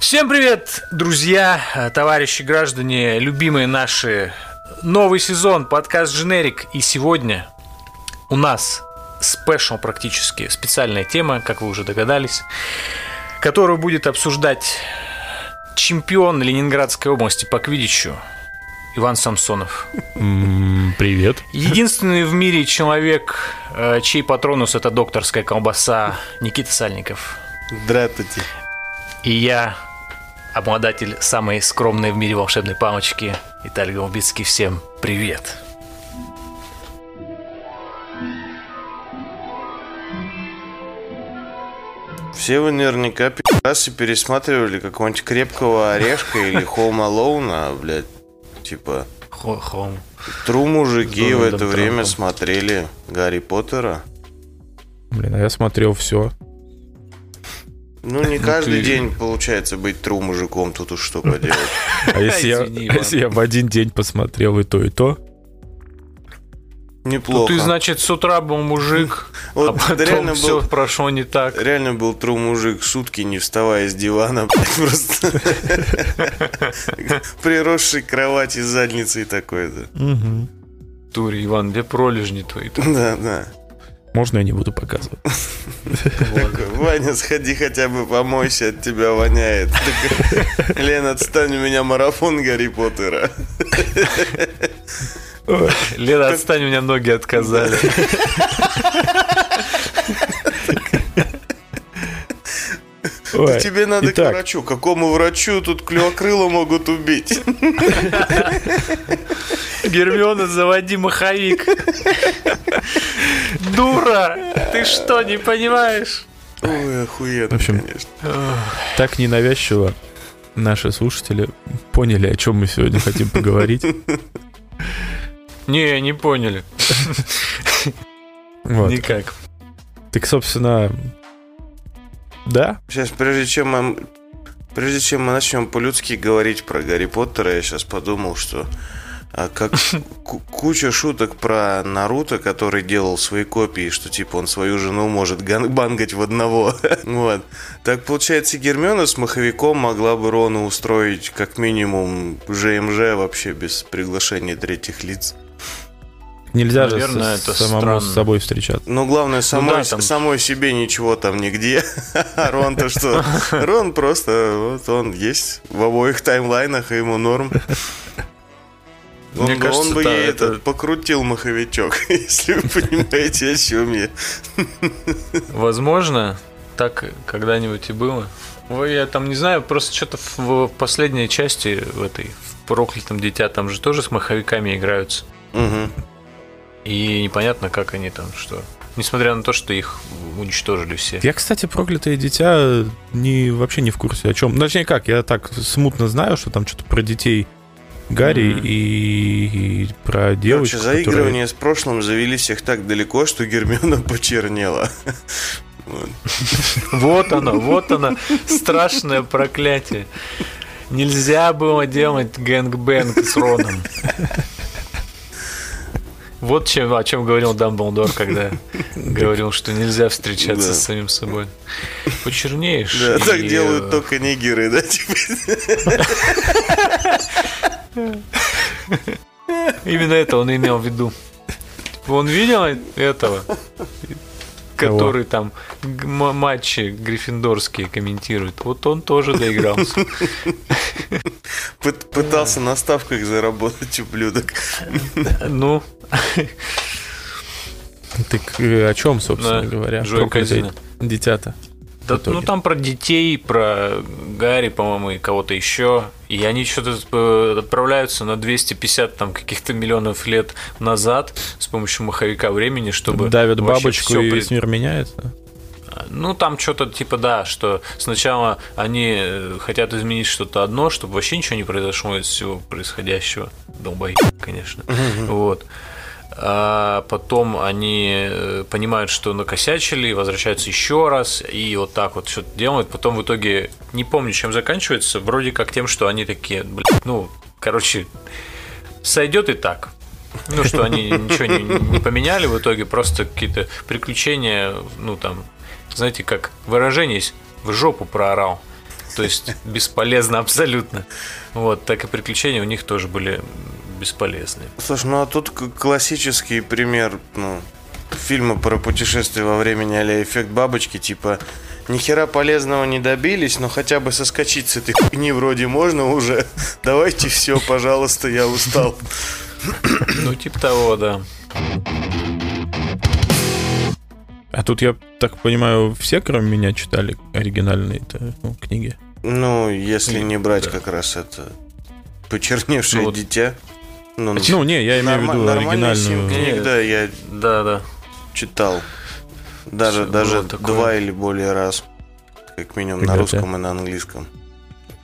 Всем привет, друзья, товарищи, граждане, любимые наши. Новый сезон, подкаст «Дженерик». И сегодня у нас спешл практически, специальная тема, как вы уже догадались, которую будет обсуждать чемпион Ленинградской области по квидичу Иван Самсонов. Привет. Единственный в мире человек, э, чей патронус это докторская колбаса Никита Сальников. Здравствуйте. И я, обладатель самой скромной в мире волшебной палочки, Виталий Голубицкий. Всем привет. Все вы наверняка пи***асы пересматривали какого-нибудь крепкого орешка или Home Alone, а, блядь, типа... Хом. Тру мужики в это время смотрели Гарри Поттера. Блин, а я смотрел все. Ну, не каждый ты- день получается быть тру мужиком, тут уж что поделать. А если я, Иван. если я в один день посмотрел и то, и то? Ну, Неплохо. ты, значит, с утра был мужик, Вот а потом реально все был- прошло не так. Реально был тру мужик, сутки не вставая с дивана, просто приросший к кровати с задницей такой-то. Тури, Иван, где пролежни твои? Да, да. Можно я не буду показывать? Ваня, сходи хотя бы помойся, от тебя воняет. Лен, отстань, у меня марафон Гарри Поттера. Лена, отстань, у меня ноги отказали. Ой, Тебе надо итак, к врачу. Какому врачу тут клювокрыло могут убить? Гермиона, заводи маховик. Дура! Ты что, не понимаешь? Ой, охуенно, В общем, конечно. так ненавязчиво наши слушатели поняли, о чем мы сегодня хотим поговорить. Не, не поняли. Вот. Никак. Так, собственно, да, Сейчас, прежде чем мы, прежде чем мы начнем по-людски говорить про Гарри Поттера, я сейчас подумал, что а как ку- куча шуток про Наруто, который делал свои копии, что типа он свою жену может бангать в одного. вот. Так получается, Гермиона с маховиком могла бы Рону устроить как минимум ЖМЖ вообще без приглашения третьих лиц. Нельзя Наверное, же это самому странно. с собой встречаться. Но главное, самой, да, там- самой себе ничего там нигде. Рон-то что? Рон просто, вот он есть в обоих таймлайнах, и ему норм. Он, Мне бы- кажется, он бы да, ей это- этот покрутил маховичок, если вы понимаете, о чем я. Возможно, так когда-нибудь и было. Ой, я там не знаю, просто что-то в, последней части, в этой, в проклятом дитя, там же тоже с маховиками играются. Мгм. И непонятно, как они там, что. Несмотря на то, что их уничтожили все. Я, кстати, проклятое дитя не, вообще не в курсе о чем. Точнее, как, я так смутно знаю, что там что-то про детей Гарри Мгм. и, и про девочку, Короче, которая... заигрывания с прошлым завели всех так далеко, что Гермиона почернела. Вот. Вот оно, вот оно, страшное проклятие. Нельзя было делать gangbang с Роном. Вот чем, о чем говорил Дамблдор, когда говорил, что нельзя встречаться с самим собой. Почернеешь. Да, так делают э, только нигеры, да, типа. Именно это он имел в виду. Он видел этого, который там матчи гриффиндорские комментирует. Вот он тоже доигрался. Пыт- Пытался на ставках заработать ублюдок. Ну, Так э, о чем, собственно Да, говоря? Джой Казино. Дитя-то. Да, ну там про детей, про Гарри, по-моему, и кого-то еще. И они что-то э, отправляются на 250 там каких-то миллионов лет назад с помощью маховика времени, чтобы Давят бабочку и весь мир меняется. Ну, там что-то типа, да, что сначала они э, хотят изменить что-то одно, чтобы вообще ничего не произошло из всего происходящего. Долбои, конечно. Вот. А потом они э, понимают, что накосячили, возвращаются еще раз, и вот так вот что-то делают. Потом в итоге, не помню, чем заканчивается, вроде как тем, что они такие, блядь, ну, короче, сойдет и так. Ну, что они ничего не, не поменяли в итоге, просто какие-то приключения, ну, там, знаете, как выражение есть, в жопу проорал. то есть бесполезно абсолютно. Вот, так и приключения у них тоже были бесполезные. Слушай, ну а тут классический пример, ну, фильма про путешествие во времени а эффект бабочки, типа ни хера полезного не добились, но хотя бы соскочить с этой хуйни вроде можно уже. Давайте все, пожалуйста, я устал. Ну, типа того, да. А тут, я так понимаю, все, кроме меня, читали оригинальные ну, книги. Ну, если не брать как раз это почерневшее Ну, вот- дитя. Ну, Ну, не, я имею в виду оригинальную. книг, да, я Да, да. читал. Даже, Всё даже было такое. два или более раз. Как минимум на Фига русском и на английском.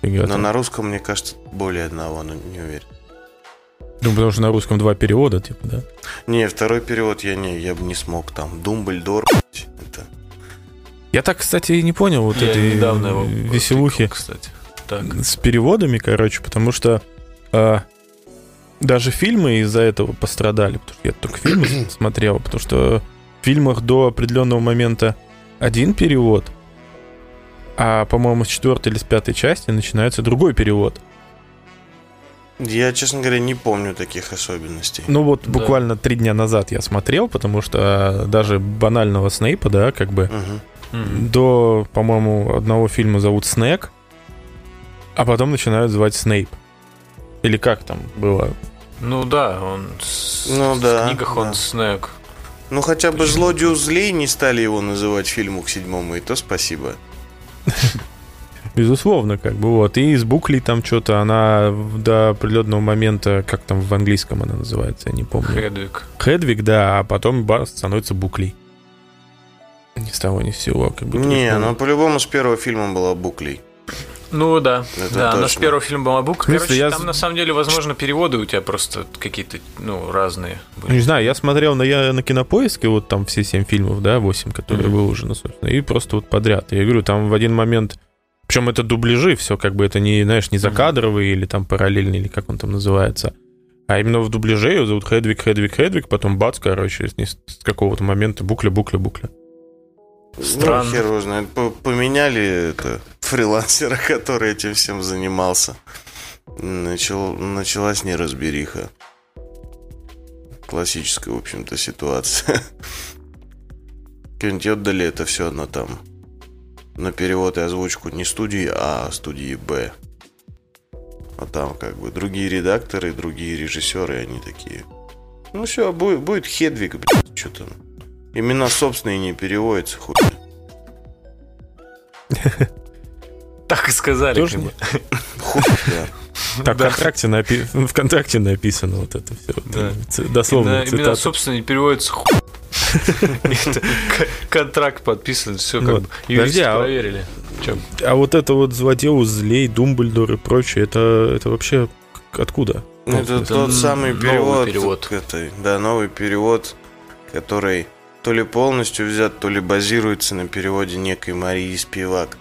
Фига Но там. на русском, мне кажется, более одного, но не уверен. Ну, потому что на русском два перевода, типа, да? Не, второй перевод я не, я бы не смог там. Думбльдор, блядь, это. Я так, кстати, и не понял вот Я этой недавно его веселухи кстати. Так. с переводами, короче, потому что а, даже фильмы из-за этого пострадали, потому что я только фильмы смотрел, потому что в фильмах до определенного момента один перевод, а, по-моему, с четвертой или с пятой части начинается другой перевод. Я, честно говоря, не помню таких особенностей. Ну вот Да. буквально три дня назад я смотрел, потому что а, даже банального Снейпа, да, как бы. М. до, по-моему, одного фильма зовут Снэк, а потом начинают звать Снейп. Или как там было? Ну да, он с- Ну в да, книгах да. он снэк. Ну хотя бы злодию злей не стали его называть в фильму к седьмому, и то спасибо. Безусловно, как бы вот. И с буклей там что-то, она до определенного момента, как там в английском она называется, я не помню. Хедвиг. Хедвиг, да, а потом бас становится буклей. Ни с того, ни с сего. Как бы не, прикольно. ну по-любому с первого фильма была буклей. Ну да, Это да, точно. первого фильма была буква. В смысле, Короче, я там на самом деле, возможно, переводы у тебя просто какие-то, ну, разные Ну, были. Не знаю, я смотрел на, я, на кинопоиске, вот там все семь фильмов, да, восемь, которые Мгм. выложены, собственно, и просто вот подряд. Я говорю, там в один момент, причем это дубляжи, все как бы это не, знаешь, не закадровые или там параллельные, или как он там называется, а именно в дубляже ее зовут Хедвиг, Хедвиг, Хедвиг, потом бац, короче, с, с какого-то момента букля, букля, букля. Странно. Ну, хер его знает. Поменяли это фрилансера, который этим всем занимался. Начал, началась неразбериха. Классическая, в общем-то, ситуация. Какие-нибудь отдали это все на там на перевод и озвучку не студии А, а студии Б. А там как бы другие редакторы, другие режиссеры, они такие. Ну все, будет, будет Хедвиг, блядь, что там. Имена собственные не переводятся, хуй. Так и сказали. Тоже как бы. Так, Да. в, контракте напи- в ВКонтакте написано вот это все. Да. Дословно Имена, имена, собственно, не переводятся ху... Это Контракт подписан, все как Вот. бы. Юристы Подожди, а- проверили. А вот это вот злодеус, злей, Думбльдор и прочее, это, это вообще откуда? Ну, Это тот самый новый перевод. перевод. к этой- да, новый перевод, который то ли полностью взят, то ли базируется на переводе некой Марии Спивак.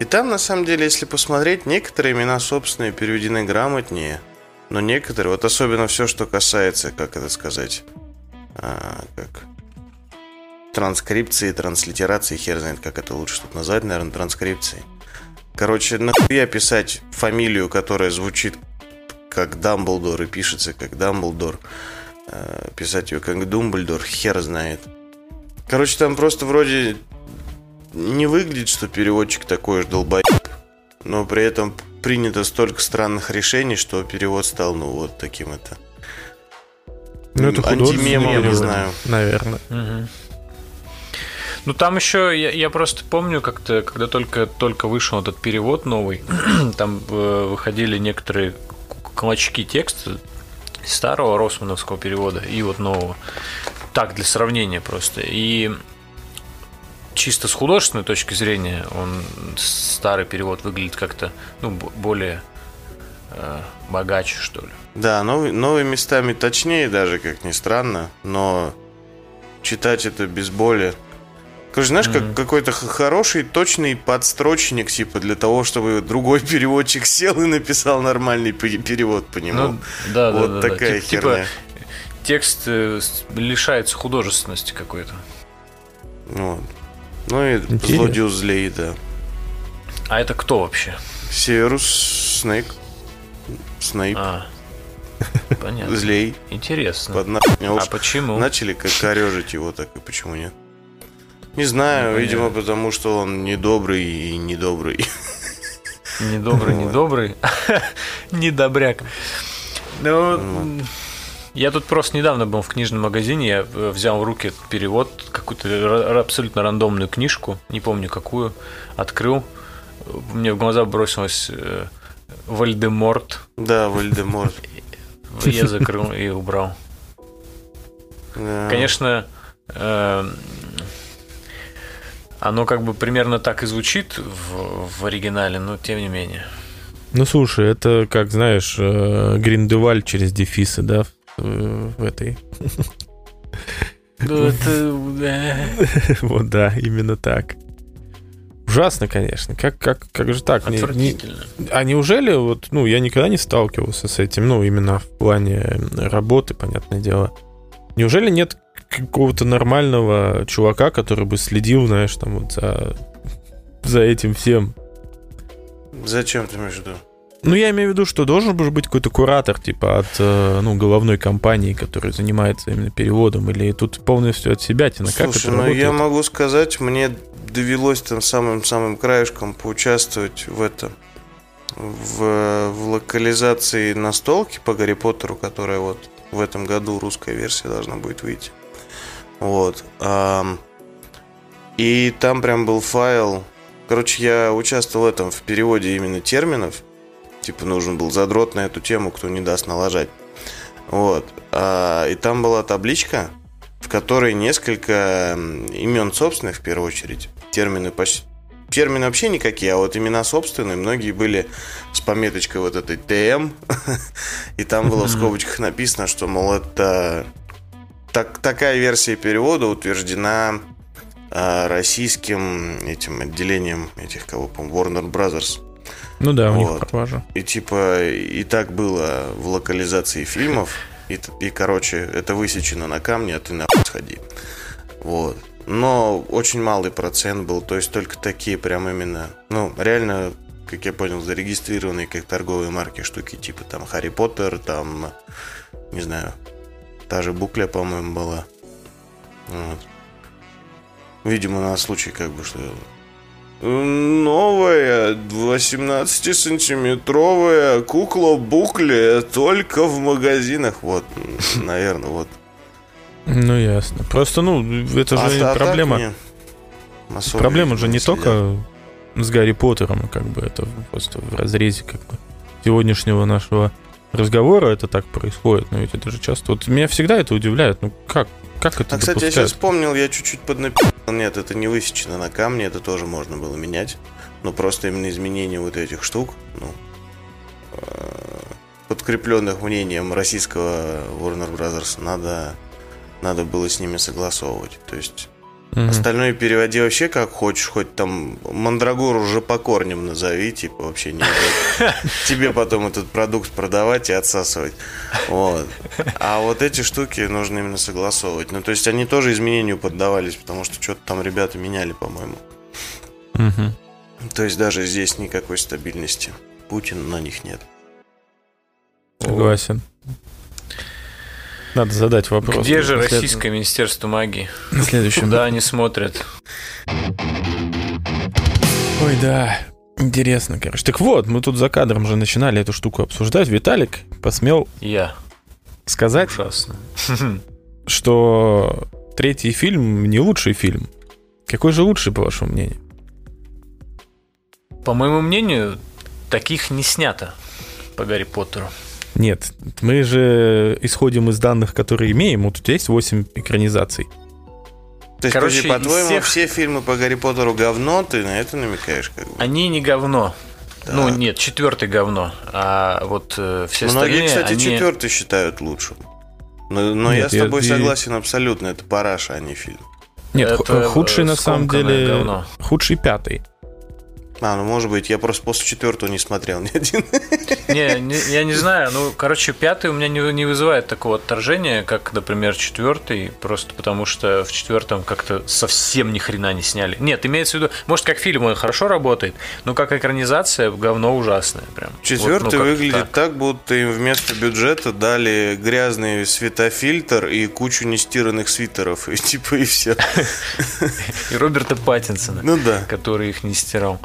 И там, на самом деле, если посмотреть, некоторые имена собственные переведены грамотнее, но некоторые, вот особенно все, что касается, как это сказать, а, как транскрипции, транслитерации, хер знает, как это лучше тут назвать, наверное, транскрипцией. Короче, нахуя писать фамилию, которая звучит как Дамблдор и пишется как Дамблдор, э, писать ее как Думблдор, хер знает. Короче, там просто вроде не выглядит, что переводчик такой же долбоеб, но при этом принято столько странных решений, что перевод стал, ну, вот таким это. Ну, это Антимемом, не знаю. Наверное. Ну там еще, я, я просто помню, как-то, когда только, только вышел этот перевод новый, там э, выходили некоторые клочки текста старого Росмановского перевода и вот нового. Так, для сравнения просто. И чисто с художественной точки зрения, он старый перевод выглядит как-то ну, более э, богаче, что ли. Да, новый, новые местами точнее даже, как ни странно, но читать это без боли. Короче, знаешь, как Мгм. какой-то хороший, точный подстрочник, типа, для того, чтобы другой переводчик сел и написал нормальный пе- перевод по нему. Ну, да, да, вот да, да. такая Тип- херня. Типа текст э, лишается художественности какой-то. Вот. Ну и Интересно. злодеус злей, да. А это кто вообще? Северус Снейк. Снейп. А, понятно. Злей. Интересно. Под на... А уж почему? Начали как корежить его, так и почему нет? Не знаю, Ну, видимо, понятно. потому что он недобрый и недобрый. Недобрый, недобрый. Недобряк. Ну, я тут просто недавно был в книжном магазине, я э, взял в руки перевод, какую-то абсолютно рандомную книжку, не помню какую, открыл. Мне в глаза бросилось э, Вальдеморт. Да, Вальдеморт. Я закрыл и убрал. Конечно, э, оно как бы примерно так и звучит в, в оригинале, но тем не менее. Ну, слушай, это, как знаешь, Гриндеваль через дефисы, да, в, этой. Ну, Вот, да, именно так. Ужасно, конечно. Как, как, как же так? Не- не- Отвратительно. а неужели вот, ну, я никогда не сталкивался с этим, ну, именно в плане работы, понятное дело. Неужели нет какого-то нормального чувака, который бы следил, знаешь, там вот за, за этим всем? Зачем ты имеешь в виду? Ну, я имею в виду, что должен бы быть какой-то куратор, типа, от, э, ну, головной компании, которая занимается именно переводом, или тут полностью от себя? Как Слушай, это ну работает? я могу сказать, мне довелось там самым-самым краешком поучаствовать в этом в, в локализации настолки по Гарри Поттеру, которая вот в этом году русская версия должна будет выйти. Вот. и там прям был файл. Короче, я участвовал в этом в переводе именно терминов. Типа нужен был задрот на эту тему, кто не даст налажать. Вот. А, и там была табличка, в которой несколько имен собственных, в первую очередь. Термины почти... Термины вообще никакие, а вот имена собственные, многие были с пометочкой вот этой ТМ. И там было в скобочках написано, что, мол, это... Так, такая версия перевода утверждена а, российским этим отделением этих, кого, по Warner Brothers. Ну да, у них Вот. пропажа. И типа и так было в локализации фильмов. И, и, короче, это высечено на камне, а ты нахуй сходи. Вот. Но очень малый процент был, то есть только такие прям именно, ну, реально, как я понял, зарегистрированные как торговые марки штуки, типа там Харри Поттер, там, не знаю, та же букля, по-моему, была. Вот. Видимо, на случай, как бы, что Новая 18-сантиметровая кукла Букли только в магазинах. Вот, наверное, вот. Ну, ясно. Просто, ну, это А же та- так проблема. Проблема же не следят. только с Гарри Поттером, как бы это просто в разрезе как бы сегодняшнего нашего разговора это так происходит, но ведь это же часто... Вот меня всегда это удивляет, ну как, как это А, кстати, я допускают? сейчас вспомнил, я чуть-чуть поднаписал. Нет, это не высечено на камне, это тоже можно было менять. Но просто именно изменение вот этих штук, ну, подкрепленных мнением российского Warner Brothers, надо, надо было с ними согласовывать. То есть Мгм. Остальное переводи вообще как хочешь, хоть там Мандрагору уже по корням назови, типа вообще не. Тебе потом этот продукт продавать и отсасывать. Вот. А вот эти штуки нужно именно согласовывать. Ну, то есть они тоже изменению поддавались, потому что что-то там ребята меняли, по-моему. То есть даже здесь никакой стабильности. Путин на них нет. Согласен. Надо задать вопрос. Где же след- российское министерство магии? На следующем. Куда они смотрят? Ой, да. Интересно, короче. Так вот, мы тут за кадром же начинали эту штуку обсуждать. Виталик посмел Я. сказать, Ужасно. что третий фильм не лучший фильм. Какой же лучший, по вашему мнению? По моему мнению, таких не снято по Гарри Поттеру. Нет, мы же исходим из данных, которые имеем. Вот у тебя есть 8 экранизаций. То есть, Короче, по-твоему, всех- все фильмы по Гарри Поттеру говно, ты на это намекаешь, как бы? Они не говно. Так. Ну, нет, четвертый говно. А вот э, все Многие, остальные, кстати, они... четвертый считают лучшим. Но, но я Нет, с тобой я- согласен абсолютно, это параша, а не фильм. Нет, Это, ху- худший на самом деле... говно. Худший пятый. А, ну может быть, я просто после четвертого не смотрел ни один. Не, не, я не знаю. Ну, короче, пятый у меня не, не вызывает такого отторжения, как, например, четвертый, просто потому что в четвертом как-то совсем ни хрена не сняли. Нет, имеется в виду, может, как фильм он хорошо работает, но как экранизация говно ужасное. Прям. Четвертый Вот, ну, выглядит так. так. будто им вместо бюджета дали грязный светофильтр и кучу нестиранных свитеров. И типа и все. И Роберта Паттинсона. Ну да. который их не стирал.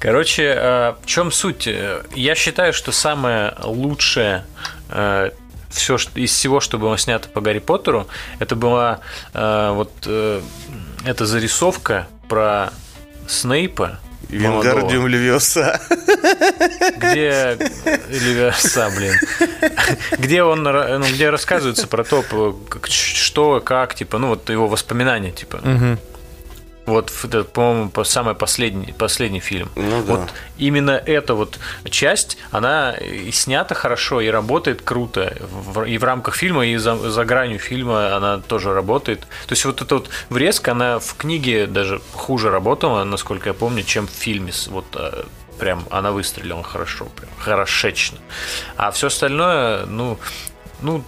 Короче, э, в чем суть? Э, Я считаю, что самое лучшее все из всего, что было снято по Гарри Поттеру, это была э, вот э, эта зарисовка про Снейпа. Вингардиум Левиоса. где Левиаса, блин, где он, ну, где рассказывается про то, что, как, типа, ну вот его воспоминания, типа, Мгм. Вот, по-моему, по- самый последний, последний фильм. Ну да. Вот именно эта вот часть, она и снята хорошо, и работает круто. И в рамках фильма, и за, за гранью фильма она тоже работает. То есть вот эта вот врезка, она в книге даже хуже работала, насколько я помню, чем в фильме. Вот э, прям она выстрелила хорошо, прям хорошечно. А все остальное, ну, ну,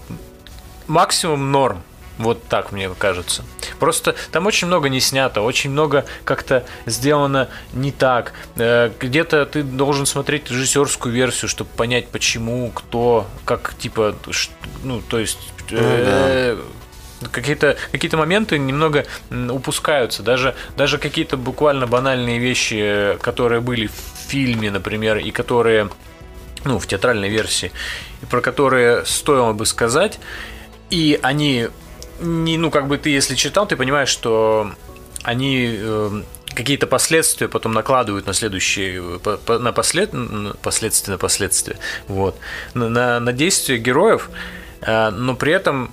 максимум норм. Вот так мне кажется. Просто там очень много не снято, очень много как-то сделано не так. Э, Где-то ты должен смотреть режиссерскую версию, чтобы понять, почему, кто, как типа, ну, то есть. э, Какие-то какие моменты немного упускаются. Даже, даже какие-то буквально банальные вещи, которые были в фильме, например, и которые ну, в театральной версии, и про которые стоило бы сказать, и они не, ну, как бы ты, если читал, ты понимаешь, что они э, какие-то последствия потом накладывают на следующие, э, по- по- на послед, последствия, на последствия, вот, на, на, на действия героев, э, но при этом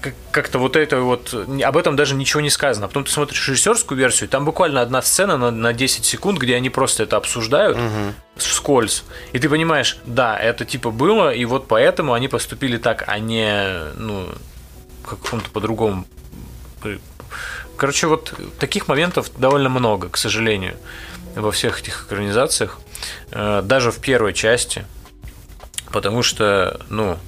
как- как-то вот это вот, об этом даже ничего не сказано. А потом ты смотришь режиссерскую версию, там буквально одна сцена на, на 10 секунд, где они просто это обсуждают вскользь. И ты понимаешь, да, это типа было, и вот поэтому они поступили так, а не, ну, как каком-то по-другому. Короче, вот таких моментов довольно много, к сожалению, во всех этих экранизациях. Э, Даже в первой части. Потому что, ну,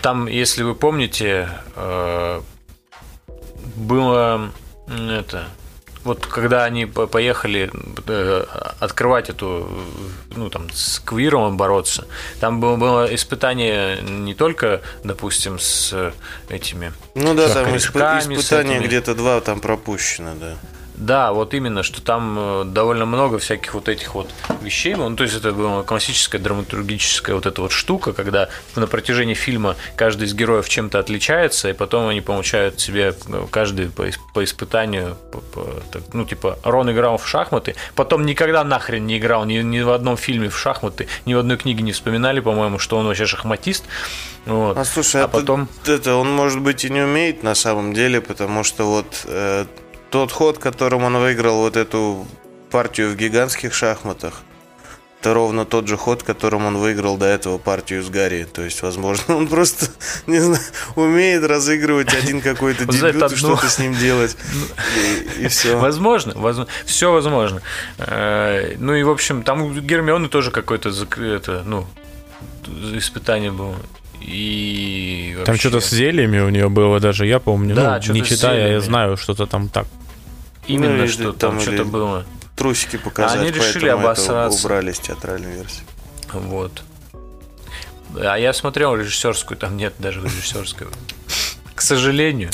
там, если вы помните, э, было это. Вот когда они по- поехали э, открывать эту, ну там, с квиром бороться, там было, было испытание не только, допустим, с этими Ну да, там испытания где-то два там пропущено, да. Да, вот именно, что там э, довольно много всяких вот этих вот вещей. Ну, то есть это была классическая драматургическая вот эта вот штука, когда на протяжении фильма каждый из героев чем-то отличается, и потом они получают себе э, каждый по, по испытанию, по- по- так, ну, типа, Рон играл в шахматы, потом никогда нахрен не играл ни, ни в одном фильме в шахматы, ни в одной книге не вспоминали, по-моему, что он вообще шахматист. Вот. А слушай, а а потом... это он может быть и не умеет на самом деле, потому что вот э, тот ход, которым он выиграл вот эту партию в гигантских шахматах, это ровно тот же ход, которым он выиграл до этого партию с Гарри. То есть, возможно, он просто, не знаю, умеет разыгрывать один какой-то дебют и что-то с ним делать. И, все. Возможно, все возможно. Э, Ну и, в общем, там у Гермионы тоже какое-то это, ну, испытание было. И Там вообще- что-то с зельями у нее было даже, я помню. Да, ну, не читая, я знаю, что-то там так. Именно, Ну, что там что-то было. Трусики показать, Они решили обосраться. убрали с театральной версии. Вот. А я смотрел режиссерскую, там нет даже режиссерской. К сожалению.